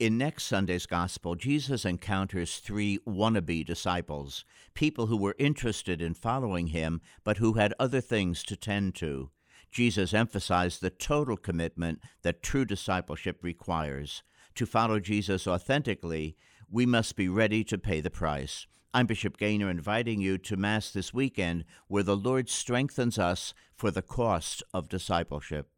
In next Sunday's Gospel, Jesus encounters three wannabe disciples, people who were interested in following him but who had other things to tend to. Jesus emphasized the total commitment that true discipleship requires. To follow Jesus authentically, we must be ready to pay the price. I'm Bishop Gaynor inviting you to Mass this weekend where the Lord strengthens us for the cost of discipleship.